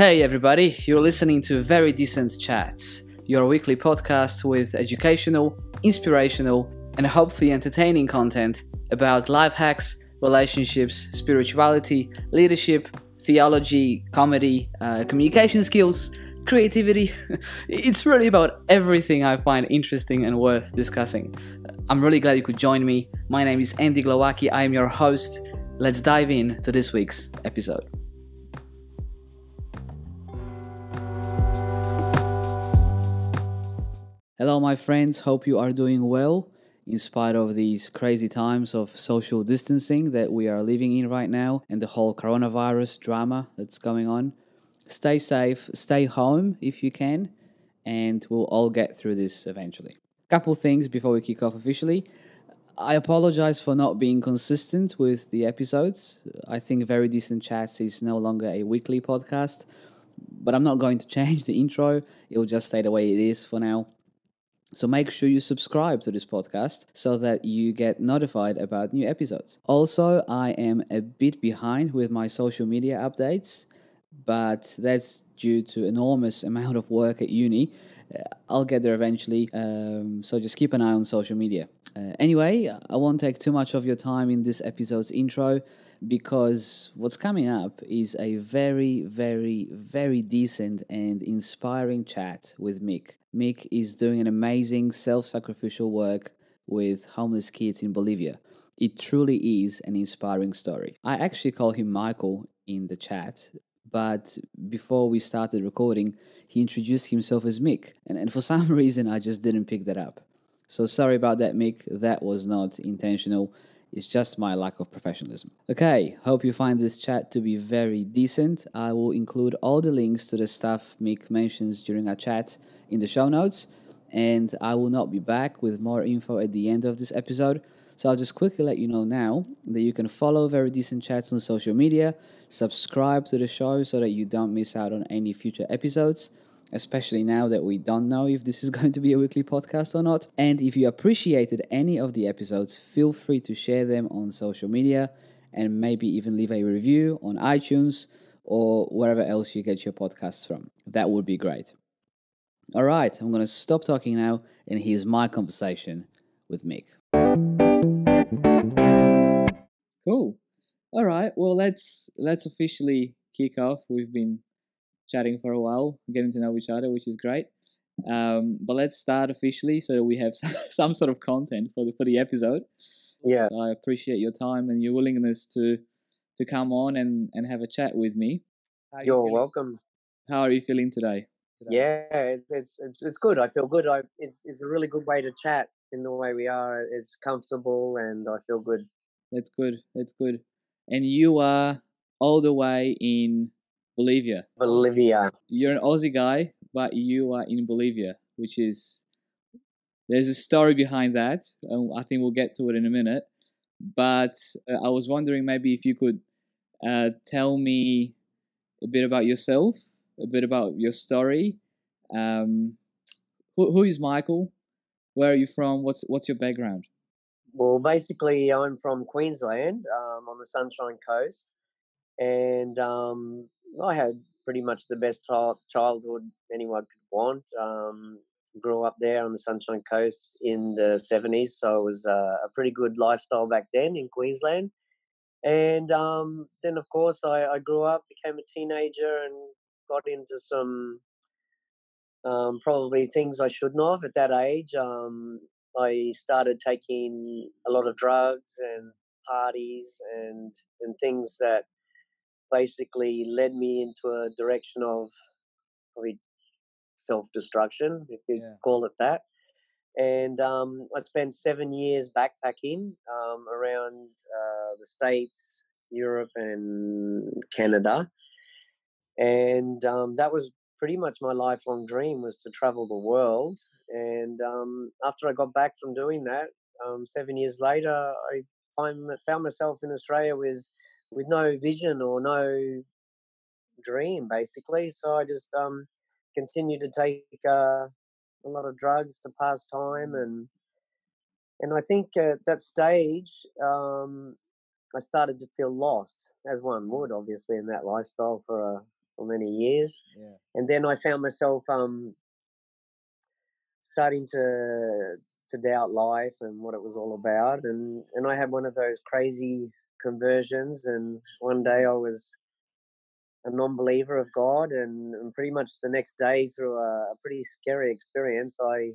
Hey, everybody, you're listening to Very Decent Chats, your weekly podcast with educational, inspirational, and hopefully entertaining content about life hacks, relationships, spirituality, leadership, theology, comedy, uh, communication skills, creativity. it's really about everything I find interesting and worth discussing. I'm really glad you could join me. My name is Andy Glowacki. I am your host. Let's dive in to this week's episode. Hello, my friends. Hope you are doing well in spite of these crazy times of social distancing that we are living in right now and the whole coronavirus drama that's going on. Stay safe, stay home if you can, and we'll all get through this eventually. Couple things before we kick off officially. I apologize for not being consistent with the episodes. I think Very Decent Chats is no longer a weekly podcast, but I'm not going to change the intro. It'll just stay the way it is for now. So make sure you subscribe to this podcast so that you get notified about new episodes. Also, I am a bit behind with my social media updates, but that's due to enormous amount of work at uni. Uh, I'll get there eventually, um, so just keep an eye on social media. Uh, anyway, I won't take too much of your time in this episode's intro because what's coming up is a very, very, very decent and inspiring chat with Mick. Mick is doing an amazing self sacrificial work with homeless kids in Bolivia. It truly is an inspiring story. I actually call him Michael in the chat, but before we started recording, he introduced himself as Mick, and, and for some reason I just didn't pick that up. So sorry about that, Mick. That was not intentional. It's just my lack of professionalism. Okay, hope you find this chat to be very decent. I will include all the links to the stuff Mick mentions during our chat in the show notes, and I will not be back with more info at the end of this episode. So I'll just quickly let you know now that you can follow Very Decent Chats on social media, subscribe to the show so that you don't miss out on any future episodes especially now that we don't know if this is going to be a weekly podcast or not. And if you appreciated any of the episodes, feel free to share them on social media and maybe even leave a review on iTunes or wherever else you get your podcasts from. That would be great. All right, I'm going to stop talking now, and here's my conversation with Mick. Cool. All right. Well, let's let's officially kick off. We've been chatting for a while, getting to know each other, which is great. Um, but let's start officially so that we have some sort of content for the for the episode. Yeah, I appreciate your time and your willingness to to come on and and have a chat with me. You're you welcome. How are you feeling today? today? Yeah, it's, it's it's good. I feel good. I it's it's a really good way to chat in the way we are. It's comfortable and I feel good. That's good. That's good. And you are all the way in Bolivia. Bolivia. You're an Aussie guy, but you are in Bolivia, which is there's a story behind that. and I think we'll get to it in a minute. But uh, I was wondering maybe if you could uh, tell me a bit about yourself, a bit about your story. Um, who, who is Michael? Where are you from? What's what's your background? Well, basically, I'm from Queensland, um, on the Sunshine Coast, and um, I had pretty much the best childhood anyone could want. Um, grew up there on the Sunshine Coast in the 70s, so it was uh, a pretty good lifestyle back then in Queensland. And um, then, of course, I, I, grew up, became a teenager, and got into some um, probably things I shouldn't have at that age. Um, I started taking a lot of drugs and parties and and things that basically led me into a direction of probably self destruction, if you yeah. call it that. And um, I spent seven years backpacking um, around uh, the States, Europe, and Canada. And um, that was pretty much my lifelong dream was to travel the world. And um, after I got back from doing that, um, seven years later, I find, found myself in Australia with with no vision or no dream basically so i just um continued to take uh, a lot of drugs to pass time mm. and and i think at that stage um i started to feel lost as one would obviously in that lifestyle for a for many years. Yeah. And then I found myself um, starting to to doubt life and what it was all about. And and I had one of those crazy conversions. And one day I was a non-believer of God, and, and pretty much the next day, through a, a pretty scary experience, I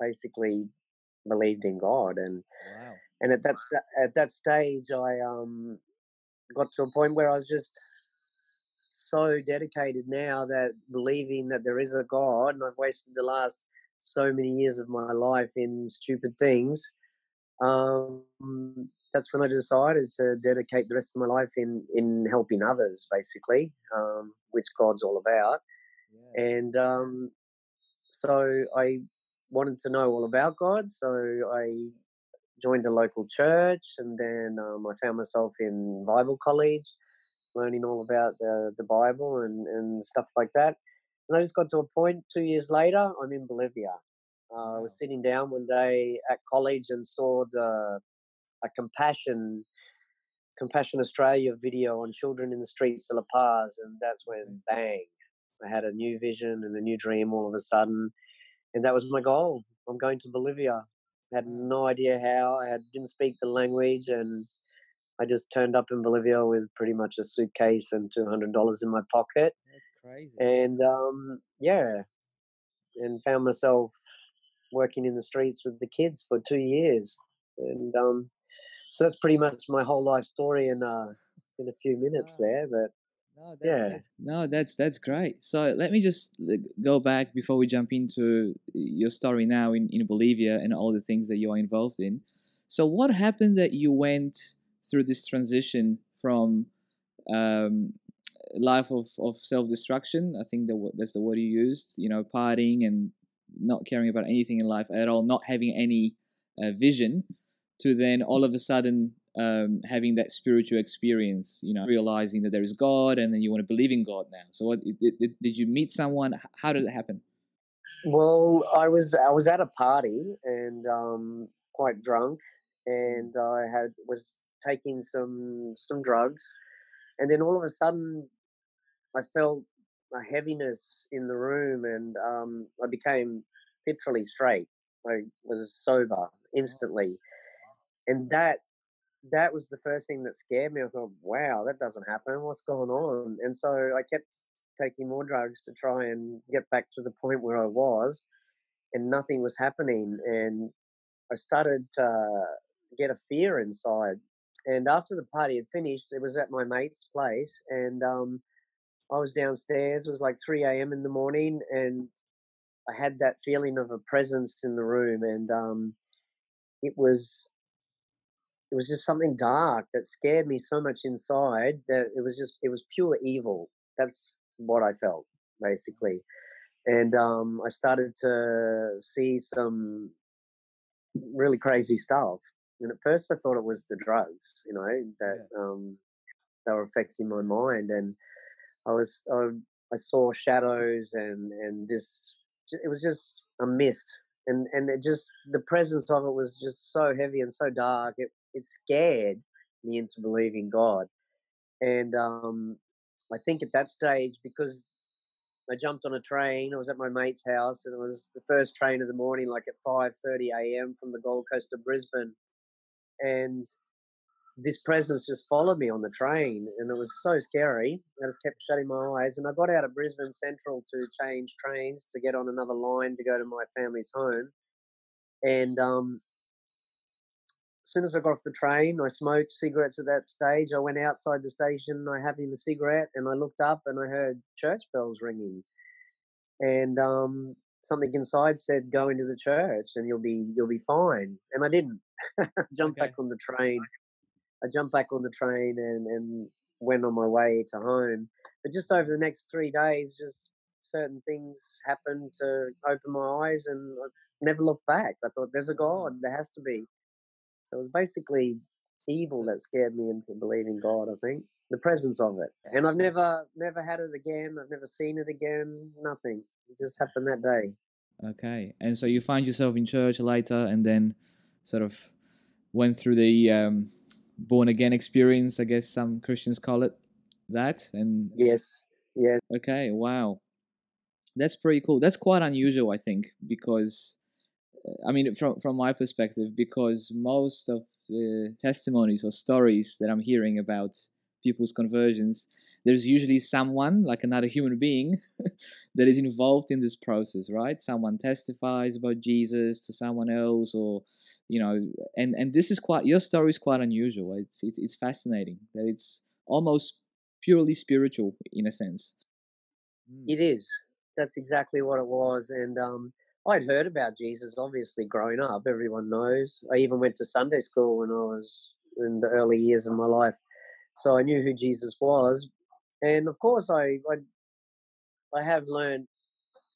basically believed in God. And Wow. and at that sta- at that stage, I um got to a point where I was just so dedicated now that believing that there is a God, and I've wasted the last so many years of my life in stupid things. Um, that's when I decided to dedicate the rest of my life in in helping others, basically, um, which God's all about. Yeah. And um, so I wanted to know all about God, so I joined a local church, and then um, I found myself in Bible college, learning all about the, the Bible and, and stuff like that. And I just got to a point two years later, I'm in Bolivia. Uh, I was sitting down one day at college and saw the a compassion Compassion Australia video on children in the streets of La Paz, and that's when bang, I had a new vision and a new dream all of a sudden, and that was my goal. I'm going to Bolivia. I had no idea how. I had, didn't speak the language, and I just turned up in Bolivia with pretty much a suitcase and two hundred dollars in my pocket, That's crazy. and um, yeah, and found myself working in the streets with the kids for two years, and um, so that's pretty much my whole life story in uh, in a few minutes Wow. there. But No, that's, Yeah. that's no, that's that's great. So let me just go back before we jump into your story now in, in Bolivia and all the things that you are involved in. So what happened that you went through this transition from um, life of, of self destruction? I think that that's the word you used. You know, partying and not caring about anything in life at all, not having any uh, vision, to then all of a sudden um, having that spiritual experience, you know, realizing that there is God, and then you want to believe in God now. So, what did, did, did you meet someone? How did it happen? well, I was I was at a party and um, quite drunk, and I had was taking some some drugs, and then all of a sudden, I felt a heaviness in the room, and um, I became literally straight. I was sober instantly, and that that was the first thing that scared me. I thought, wow, that doesn't happen. What's going on? And so I kept taking more drugs to try and get back to the point where I was, and nothing was happening. And I started to get a fear inside. And after the party had finished, it was at my mate's place, and um, I was downstairs. It was like 3 a.m. in the morning, and I had that feeling of a presence in the room, and um, it was it was just something dark that scared me so much inside that it was just it was pure evil. That's what I felt basically, and um, I started to see some really crazy stuff. And at first, I thought it was the drugs, you know, that um, they were affecting my mind, and I was I, I saw shadows and and this it was just a mist, and and it just the presence of it was just so heavy and so dark. It it scared me into believing God, and um, I think at that stage because I jumped on a train. I was at my mate's house, and it was the first train of the morning, like at five thirty a.m. from the Gold Coast to Brisbane, and this presence just followed me on the train, and it was so scary. I just kept shutting my eyes, and I got out of Brisbane Central to change trains to get on another line to go to my family's home, and um, as soon as I got off the train, I smoked cigarettes at that stage. I went outside the station, I having a cigarette, and I looked up and I heard church bells ringing. And um, something inside said, "Go into the church, and you'll be you'll be fine." And I didn't. Jumped Okay. back on the train. I jumped back on the train and and went on my way to home. But just over the next three days, just certain things happened to open my eyes, and I never looked back. I thought, "There's a God. There has to be." So it was basically evil that scared me into believing God. I think the presence of it, and I've never never had it again. I've never seen it again. Nothing. It just happened that day. okay, and so you find yourself in church later, and then sort of went through the um, born again experience. I guess some Christians call it that, and Yes. yes. Okay. Wow. That's pretty cool. That's quite unusual, I think, because I mean, from from my perspective, because most of the testimonies or stories that I'm hearing about people's conversions, there's usually someone, like another human being, that is involved in this process, right? Someone testifies about Jesus to someone else, or you know, and and this is quite your story is quite unusual. It's it's, it's fascinating that it's almost purely spiritual in a sense. It is. That's exactly what it was, and um, I'd heard about Jesus obviously growing up. Everyone knows. I even went to Sunday school when I was in the early years of my life, so I knew who Jesus was. And of course, I I, I have learned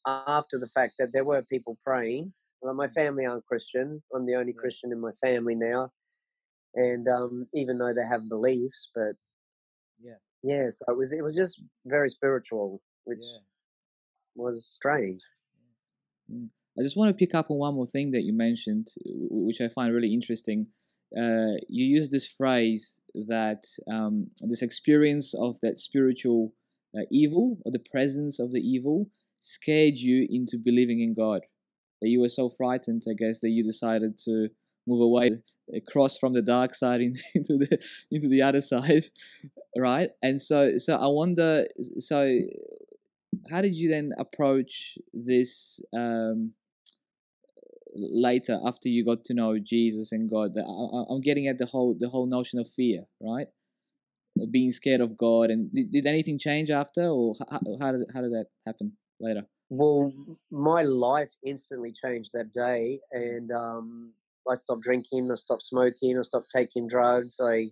after the fact that there were people praying. Well, my family aren't Christian. I'm the only Christian in my family now, and um, even though they have beliefs, but yeah, yeah. So it was it was just very spiritual, which yeah. was strange. Yeah. I just want to pick up on one more thing that you mentioned, which I find really interesting. Uh, you use this phrase that um, this experience of that spiritual uh, evil or the presence of the evil scared you into believing in God. That you were so frightened, I guess, that you decided to move away, across from the dark side into the into the other side, right? And so, so I wonder, so how did you then approach this? Um, later after you got to know Jesus and God. I, am getting at the whole the whole notion of fear, right? Being scared of God, and did, did anything change after, or how, how did how did that happen later? Well, my life instantly changed that day, and um, I stopped drinking, I stopped smoking, I stopped taking drugs. I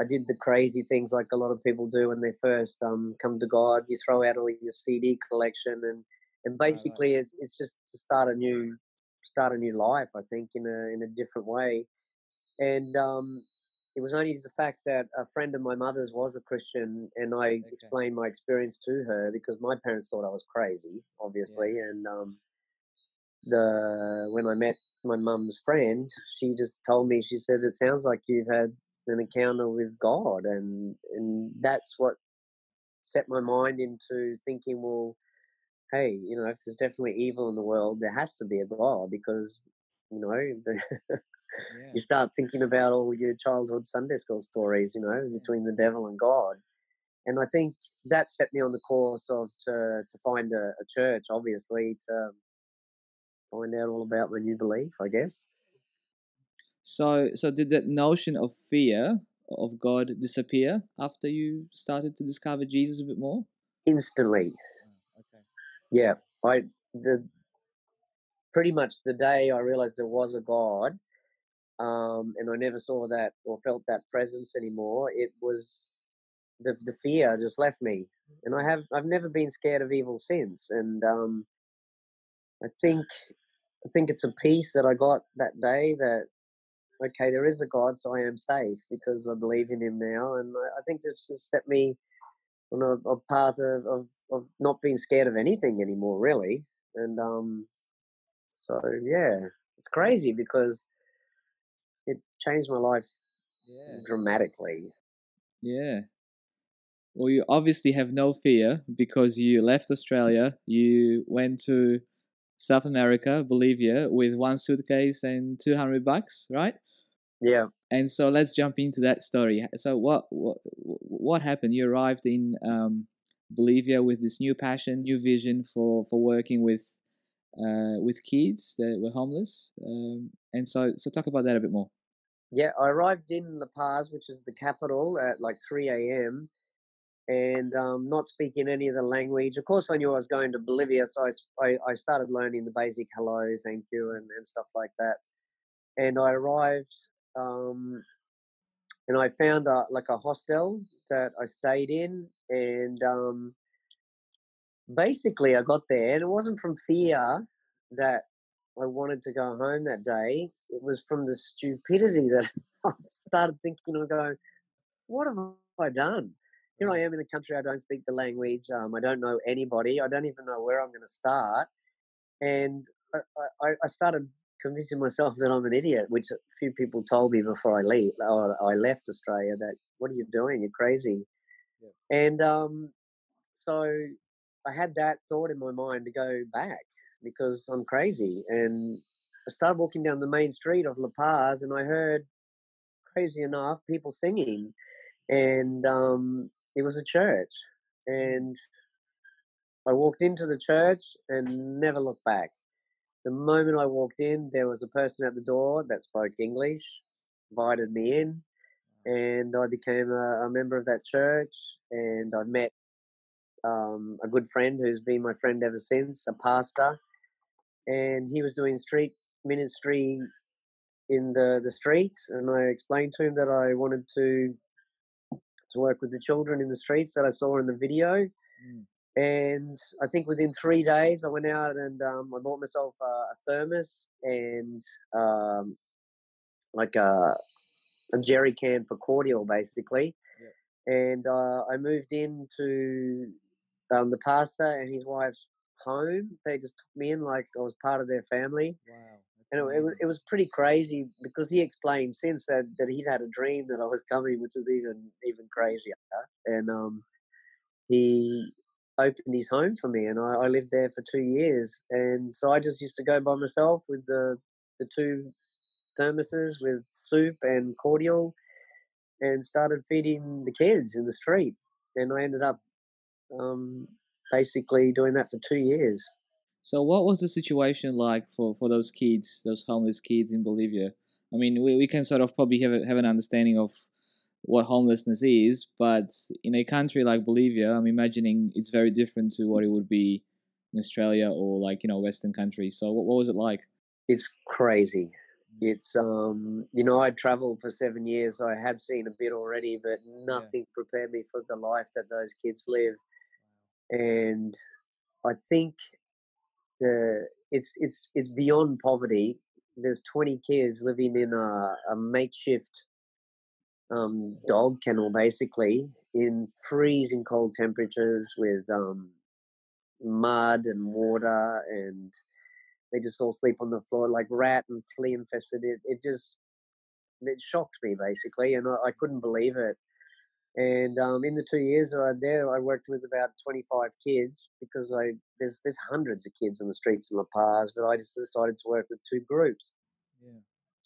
I did the crazy things like a lot of people do when they first um, come to God. You throw out all your CD collection, and and basically right. it's, it's just to start a new start a new life. I think in a in a different way, and um, it was only the fact that a friend of my mother's was a Christian, and I okay. explained my experience to her because my parents thought I was crazy, obviously, yeah. and um, the when I met my mum's friend, she just told me she said it sounds like you've had an encounter with God, and and that's what set my mind into thinking, well, hey, you know, if there's definitely evil in the world, there has to be a God because, you know, the, yeah. you start thinking about all your childhood Sunday school stories, you know, between the devil and God. And I think that set me on the course of to to find a, a church, obviously, to find out all about my new belief, I guess. So, so did that notion of fear of God disappear after you started to discover Jesus a bit more? Instantly, yeah, I the pretty much the day I realized there was a God, um, and I never saw that or felt that presence anymore. It was the the fear just left me, and I have I've never been scared of evil since. And um, I think I think it's a peace that I got that day that okay, there is a God, so I am safe because I believe in Him now, and I, I think this just set me on a, a path of, of, of not being scared of anything anymore, really. And um, so yeah, it's crazy because it changed my life yeah. dramatically. Yeah. Well, you obviously have no fear because you left Australia, you went to South America, Bolivia, with one suitcase and 200 bucks, right? Yeah. And so let's jump into that story. So what what what happened? You arrived in um, Bolivia with this new passion, new vision for for working with uh, with kids that were homeless. Um, and so so talk about that a bit more. Yeah, I arrived in La Paz, which is the capital, at like 3 a.m. and um, not speaking any of the language. Of course, I knew I was going to Bolivia, so I, I, I started learning the basic hello, thank you, and, and stuff like that. And I arrived um, and I found a, like a hostel that I stayed in, and um, basically I got there, and it wasn't from fear that I wanted to go home that day. It was from the stupidity that I started thinking of going, what have I done? Here I am in a country I don't speak the language. Um, I don't know anybody. I don't even know where I'm going to start. And I, I, I started convincing myself that I'm an idiot, which a few people told me before I leave. I left Australia that what are you doing? You're crazy. Yeah. And um, so I had that thought in my mind to go back because I'm crazy. And I started walking down the main street of La Paz and I heard, crazy enough, people singing. And um, it was a church. And I walked into the church and never looked back. The moment I walked in, there was a person at the door that spoke English, invited me in, and I became a, a member of that church. And I met um, a good friend who's been my friend ever since, a pastor, and he was doing street ministry in the the streets. And I explained to him that I wanted to to work with the children in the streets that I saw in the video. Mm. And I think within three days, I went out and um, I bought myself a, a thermos and um, like a, a, jerry can for cordial, basically. Yeah. And uh, I moved into um, the pastor and his wife's home. They just took me in like I was part of their family. Wow. And it, it, was, it was pretty crazy because he explained since that, that he'd had a dream that I was coming, which is even even crazier. And um, he opened his home for me, and I, I, lived there for two years. And so I just used to go by myself with the the two thermoses with soup and cordial, and started feeding the kids in the street. And I ended up um, basically doing that for two years. So, what was the situation like for, for those kids, those homeless kids in Bolivia? I mean, we, we can sort of probably have, a, have an understanding of what homelessness is, but in a country like Bolivia, I'm imagining it's very different to what it would be in Australia or like you know Western countries. So what, what was it like? It's crazy. Mm. It's um you know I traveled for seven years. So I had seen a bit already, but nothing yeah. prepared me for the life that those kids live. And I think the it's it's it's beyond poverty. There's 20 kids living in a, a makeshift um, dog kennel basically in freezing cold temperatures with um, mud and water and they just all sleep on the floor like rat and flea infested it, it just it shocked me basically and I, I couldn't believe it and um, in the two years I was there I worked with about 25 kids because I there's there's hundreds of kids on the streets in La Paz but I just decided to work with two groups yeah.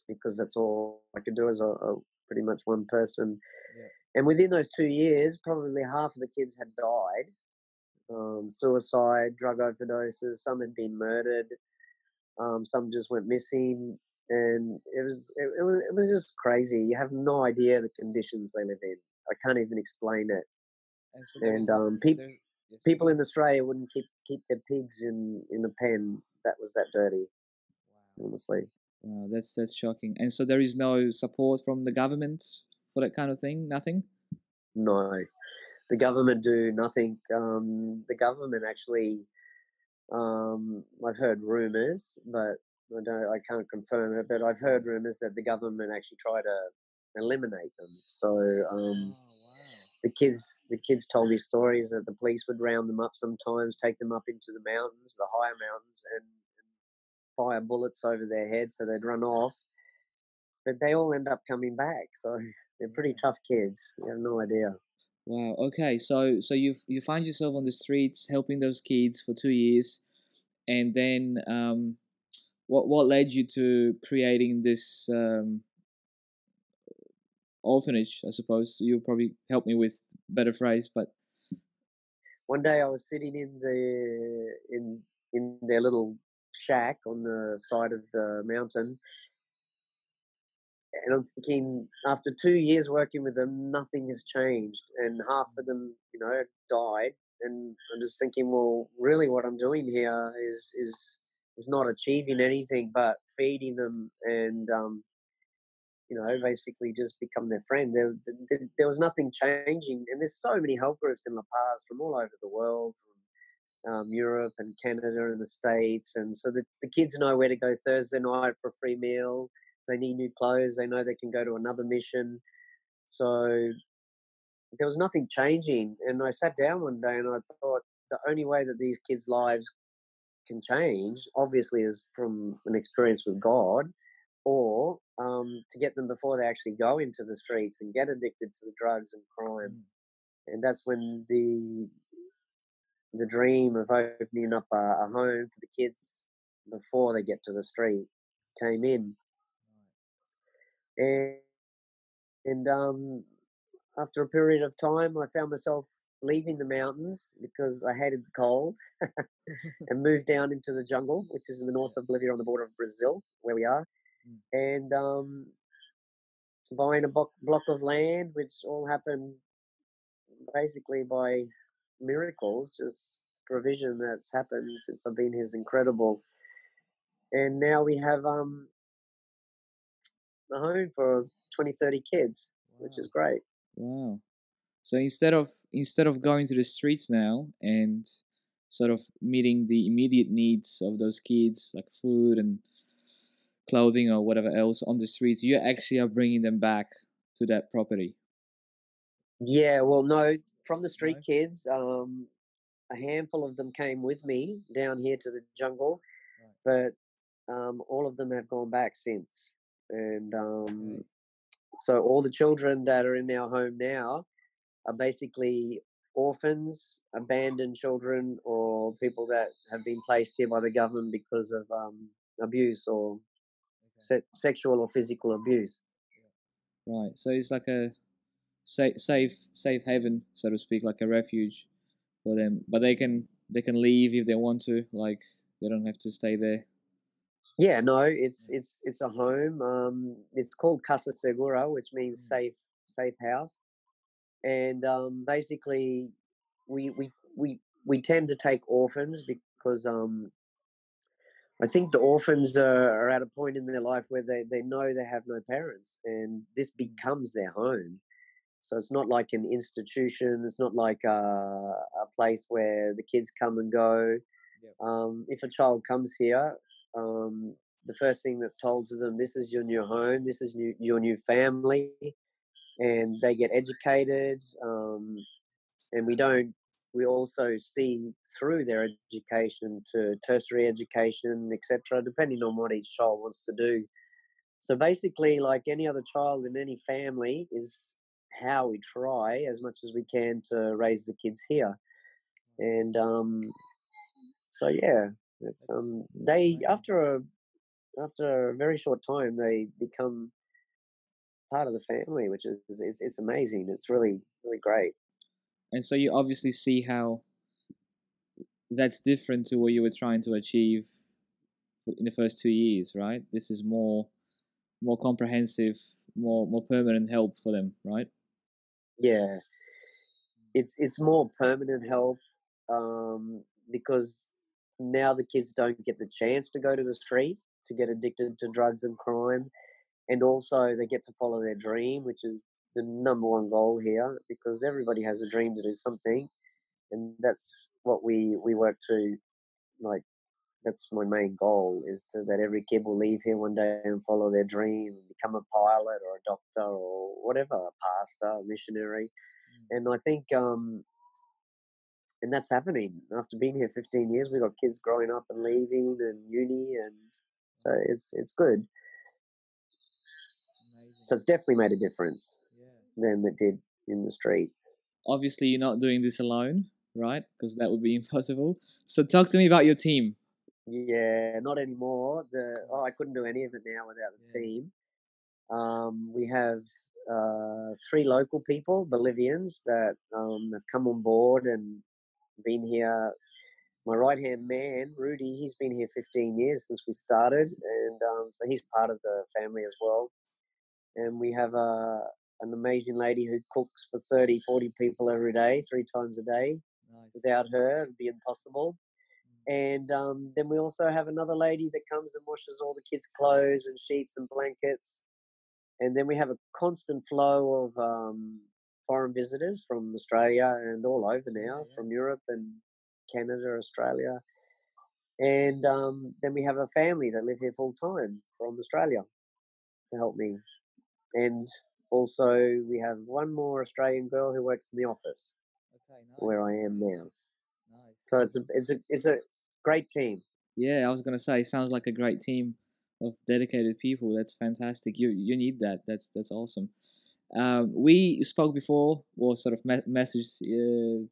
because that's all I could do as a, a pretty much one person. Yeah. And within those two years, probably half of the kids had died. Um, suicide, drug overdoses. Some had been murdered. Um, some just went missing, and it was it, it, was it was just crazy. You have no idea the conditions they live in. I can't even explain it. And, so and um, people yes. people in Australia wouldn't keep keep their pigs in in a pen that was that dirty. Wow. Honestly. Wow, that's that's shocking. And so there is no support from the government for that kind of thing. Nothing. No, the government do nothing. Um, the government actually, um, I've heard rumours, but I don't. I can't confirm it. But I've heard rumours that the government actually try to eliminate them. So um, oh, wow. the kids, the kids told me stories that the police would round them up sometimes, take them up into the mountains, the higher mountains, and fire bullets over their head so they'd run off. But they all end up coming back, so they're pretty tough kids. You have no idea. Wow. Okay. So so you you find yourself on the streets helping those kids for two years, and then um, what what led you to creating this um, orphanage? I suppose you'll probably help me with better phrase, but one day I was sitting in the in in their little shack on the side of the mountain. And I'm thinking, after two years working with them, nothing has changed, and half of them, you know, died. And I'm just thinking, well, really, what I'm doing here is is is not achieving anything but feeding them and um, you know, basically just become their friend. There, there, there, was nothing changing, and there's so many help groups in La Paz from all over the world, from um, Europe and Canada and the States. And so the, the kids know where to go Thursday night for a free meal. If they need new clothes, they know they can go to another mission. So there was nothing changing. And I sat down one day and I thought the only way that these kids' lives can change, obviously, is from an experience with God or um, to get them before they actually go into the streets and get addicted to the drugs and crime. Mm. And that's when the the dream of opening up a, a home for the kids before they get to the street came in. And, and um, after a period of time, I found myself leaving the mountains because I hated the cold and moved down into the jungle, which is in the north of Bolivia on the border of Brazil, where we are. Mm. And um, buying a block, block of land, which all happened basically by miracles, just provision that's happened since I've been here is incredible. And now we have um, a home for 20, 30 kids, which is great. Wow. So instead of instead of going to the streets now and sort of meeting the immediate needs of those kids, like food and clothing or whatever else on the streets, you actually are bringing them back to that property. Yeah, well, no, from the street Right. kids, um, a handful of them came with me down here to the jungle, but um, all of them have gone back since. And um, so all the children that are in our home now are basically orphans, abandoned children, or people that have been placed here by the government because of um, abuse or se- sexual or physical abuse. Right. So it's like a safe, safe, safe haven, so to speak, like a refuge for them. But they can they can leave if they want to. Like they don't have to stay there. Yeah, no, it's it's it's a home. Um, it's called Casa Segura, which means Mm. safe safe house. And um, basically, we we we we tend to take orphans because um, I think the orphans are, are at a point in their life where they, they know they have no parents, and this becomes their home. So it's not like an institution. It's not like a, a place where the kids come and go. Um, if a child comes here, um, the first thing that's told to them, this is your new home, this is new, your new family, and they get educated. Um, and we don't, we also see through their education to tertiary education, etc., depending on what each child wants to do. So basically, like any other child in any family, is how we try as much as we can to raise the kids here. And um, so yeah, it's um they after a after a very short time they become part of the family, which is it's it's amazing. It's really really great. And so you obviously see how that's different to what you were trying to achieve in the first two years, right? This is more more comprehensive, more more permanent help for them, right? Yeah, it's it's more permanent help um, because now the kids don't get the chance to go to the street to get addicted to drugs and crime, and also they get to follow their dream, which is the number one goal here. Because everybody has a dream to do something, and that's what we we work to. Like that's my main goal is to that every kid will leave here one day and follow their dream, and become a pilot or a doctor or whatever, a pastor, a missionary and I think um, and that's happening after being here 15 years. we've got kids growing up and leaving and uni, and so it's it's good. So it's definitely made a difference than it did in the street. Obviously, you're not doing this alone, right? Because that would be impossible. So talk to me about your team. Yeah, not anymore. The oh, I couldn't do any of it now without the Yeah. team. Um, we have uh, three local people, Bolivians, that um, have come on board and been here. My right hand man, Rudy, he's been here 15 years since we started, and um, so he's part of the family as well. And we have a an amazing lady who cooks for 30, 40 people every day, three times a day. Without her, it'd be impossible. And um, then we also have another lady that comes and washes all the kids' clothes and sheets and blankets. And then we have a constant flow of um, foreign visitors from Australia and all over now, yeah. from Europe and Canada, Australia. And um, then we have a family that live here full time from Australia to help me. And also, we have one more Australian girl who works in the office Okay, where I am now. Nice. So it's a it's a it's a great team. Yeah, I was gonna say, sounds like a great team of dedicated people. That's fantastic. You you need that. That's that's awesome. Um, we spoke before, or sort of me- messaged uh,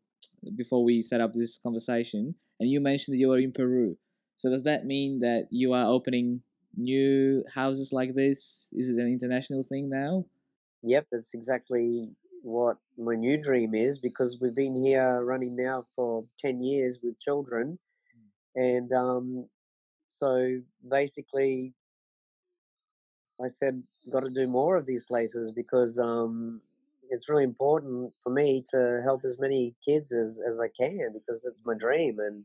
before we set up this conversation, and you mentioned that you were in Peru. So does that mean that you are opening new houses like this? Is it an international thing now? Yep, that's exactly what my new dream is because we've been here running now for 10 years with children. And um, so basically, I said, got to do more of these places because um, it's really important for me to help as many kids as, as I can because it's my dream. And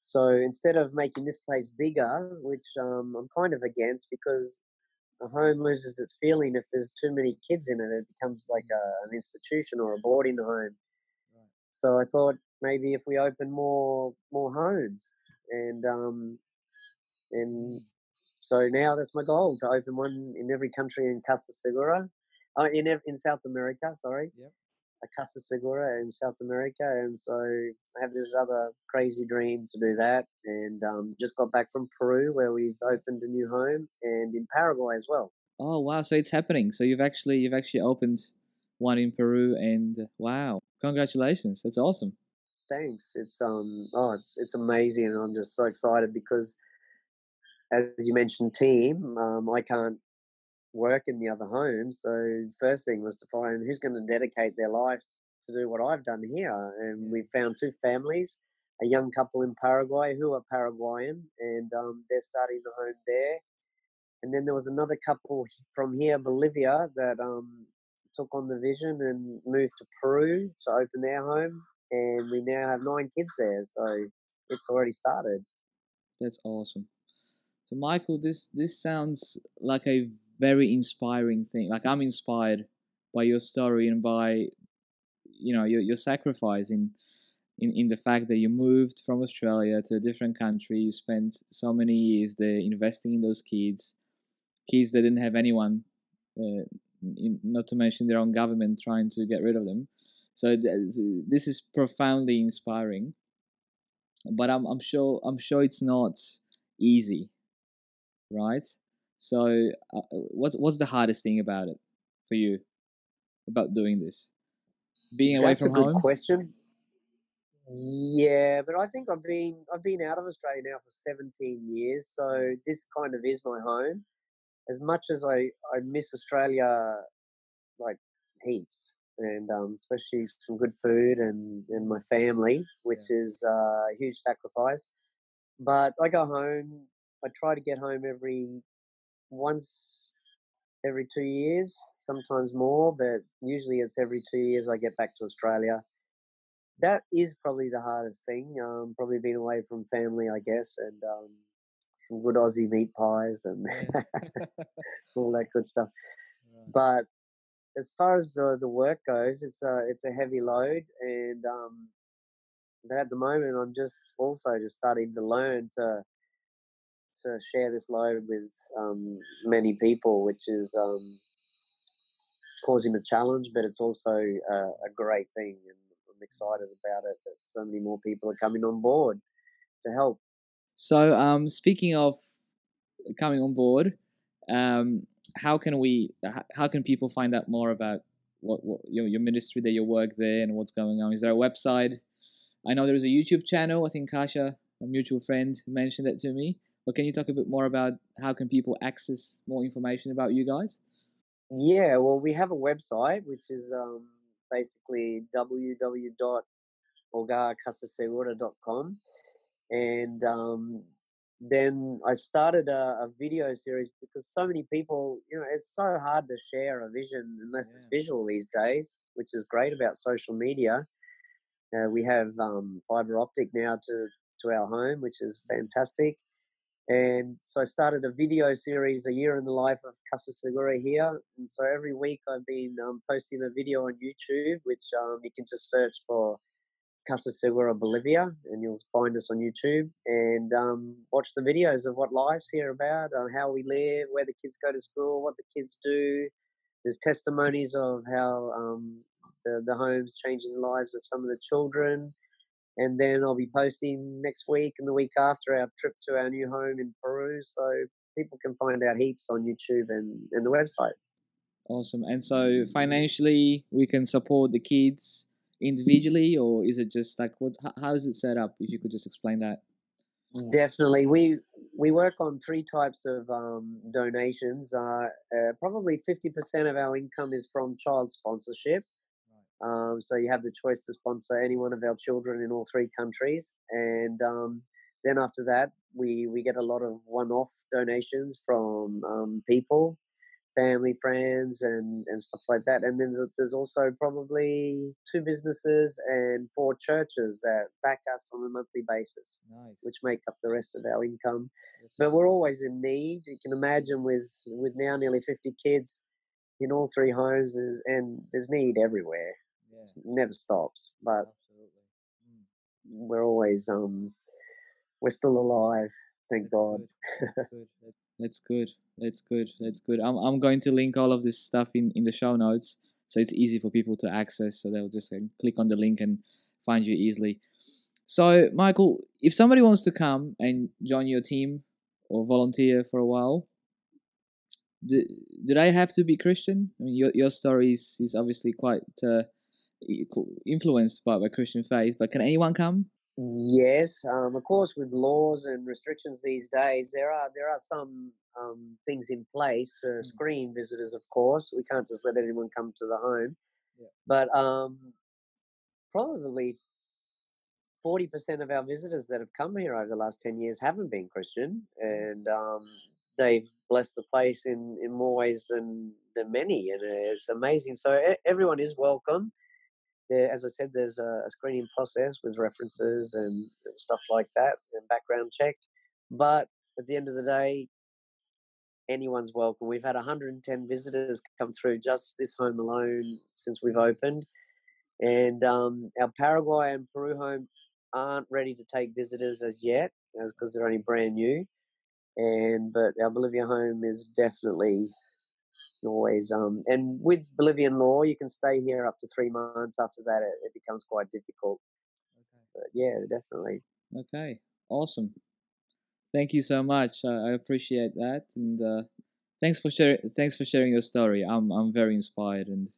so instead of making this place bigger, which um, I'm kind of against because a home loses its feeling if there's too many kids in it. It becomes like a, an institution or a boarding home. Right. So I thought maybe if we open more more homes, and um, and so now that's my goal to open one in every country in Casa Segura, uh, in in South America. Sorry. Yep. A Casa Segura in South America, and so I have this other crazy dream to do that. And um, just got back from Peru, where we've opened a new home, and in Paraguay as well. Oh wow! So it's happening. So you've actually you've actually opened one in Peru, and wow! Congratulations! That's awesome. Thanks. It's um oh it's it's amazing, and I'm just so excited because, as you mentioned, team. Um, I can't work in the other home. So first thing was to find who's going to dedicate their life to do what I've done here. And we found two families, a young couple in Paraguay who are Paraguayan, and um, they're starting the home there. And then there was another couple from here, Bolivia, that um, took on the vision and moved to Peru to open their home. And we now have nine kids there. So it's already started. That's awesome. So Michael, this this sounds like a very inspiring thing. Like I'm inspired by your story and by you know your your sacrifice in in, in the fact that you moved from Australia to a different country. You spent so many years there investing in those kids, kids that didn't have anyone, uh, in, not to mention their own government trying to get rid of them. So th- this is profoundly inspiring. But I'm I'm sure I'm sure it's not easy, right? So, uh, what's what's the hardest thing about it for you about doing this? Being away That's from a good home. question. Yeah, but I think I've been I've been out of Australia now for 17 years, so this kind of is my home. As much as I I miss Australia, like heaps, and um, especially some good food and and my family, which yeah. is uh, a huge sacrifice. But I go home. I try to get home every once every two years, sometimes more, but usually it's every two years I get back to Australia. That is probably the hardest thing. Um, probably being away from family, I guess, and um, some good Aussie meat pies and all that good stuff. But as far as the the work goes, it's a it's a heavy load, and um, but at the moment I'm just also just starting to learn to to share this load with um, many people, which is um, causing a challenge, but it's also a, a, great thing. And I'm excited about it that so many more people are coming on board to help. So, um, speaking of coming on board, um, how can we? How can people find out more about what, what your, your ministry that you work there and what's going on? Is there a website? I know there's a YouTube channel. I think Kasha, a mutual friend, mentioned that to me. But can you talk a bit more about how can people access more information about you guys? Yeah, well, we have a website which is um, basically www.hogarcasasegura.com, and um, then I started a, a, video series because so many people, you know, it's so hard to share a vision unless yeah. it's visual these days, which is great about social media. Uh, we have um, fiber optic now to to our home, which is fantastic. And so I started a video series, A Year in the Life of Casa Segura here. And so every week I've been um, posting a video on YouTube, which um, you can just search for Casa Segura Bolivia and you'll find us on YouTube and um, watch the videos of what life's here about, uh, how we live, where the kids go to school, what the kids do. There's testimonies of how um, the, the home's changing the lives of some of the children and then I'll be posting next week and the week after our trip to our new home in Peru. So people can find out heaps on YouTube and, and the website. Awesome. And so financially, we can support the kids individually, or is it just like what? How, how is it set up? If you could just explain that. Definitely, we we work on three types of um, donations. Uh, uh, probably fifty percent of our income is from child sponsorship. Um, so you have the choice to sponsor any one of our children in all three countries, and um, then after that, we we get a lot of one-off donations from um, people family, friends, and, and stuff like that. And then there's also probably two businesses and four churches that back us on a monthly basis, nice. which make up the rest of our income. But we're always in need. You can imagine with with now nearly 50 kids in all three homes, and there's need everywhere. Yeah. It never stops. But mm. we're always um we're still alive. Thank That's God. Good. That's good. That's good. That's good. I'm, I'm going to link all of this stuff in, in the show notes so it's easy for people to access. So they'll just uh, click on the link and find you easily. So, Michael, if somebody wants to come and join your team or volunteer for a while, do, do they have to be Christian? I mean, your, your story is, is obviously quite uh, influenced by, by Christian faith, but can anyone come? Yes, um, of course, with laws and restrictions these days, there are there are some um, things in place to mm. screen visitors. Of course, we can't just let anyone come to the home. Yeah. But um, probably forty percent of our visitors that have come here over the last ten years haven't been Christian, mm. and um, they've blessed the place in in more ways than than many, and it's amazing. So everyone is welcome there, as I said, there's a, screening process with references and, and stuff like that and background check. But at the end of the day, anyone's welcome. We've had 110 visitors come through just this home alone since we've opened. And um, our Paraguay and Peru home aren't ready to take visitors as yet, because they're only brand new. And but our Bolivia home is definitely always um and with bolivian law you can stay here up to three months after that it, it becomes quite difficult. Okay. but yeah definitely. Okay awesome. Thank you so much uh, i appreciate that and uh, thanks for sharing thanks for sharing your story i'm i'm very inspired and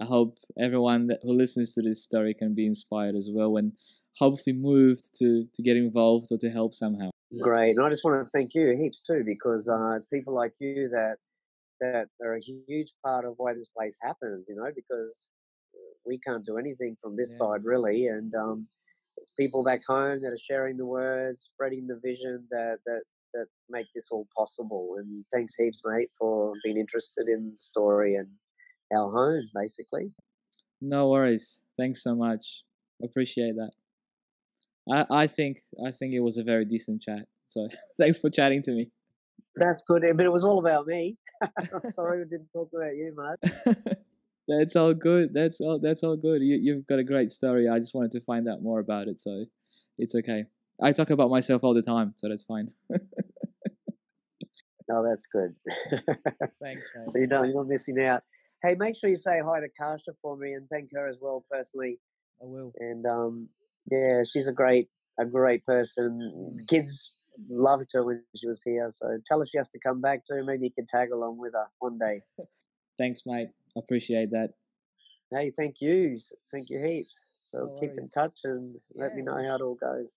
i hope everyone that, who listens to this story can be inspired as well and hopefully moved to to get involved or to help somehow. Great and i just want to thank you heaps too because uh, it's people like you that that are a huge part of why this place happens, you know, because uh, we can't do anything from this yeah. side really. And um, it's people back home that are sharing the words, spreading the vision that, that, that make this all possible. And thanks heaps, mate, for being interested in the story and our home, basically. No worries. Thanks so much. Appreciate that. I, I think I think it was a very decent chat. So thanks for chatting to me. That's good, but it was all about me. Sorry, we didn't talk about you much. that's all good. That's all. That's all good. You, you've got a great story. I just wanted to find out more about it, so it's okay. I talk about myself all the time, so that's fine. no, that's good. Thanks, man. So you don't, you're not missing out. Hey, make sure you say hi to Kasha for me and thank her as well personally. I will. And um, yeah, she's a great, a great person. Mm. Kids loved her when she was here. So tell her she has to come back too. Maybe you can tag along with her one day. Thanks, mate. I Appreciate that. Hey, thank you. Thank you heaps. So no keep in touch and yeah. let me know how it all goes.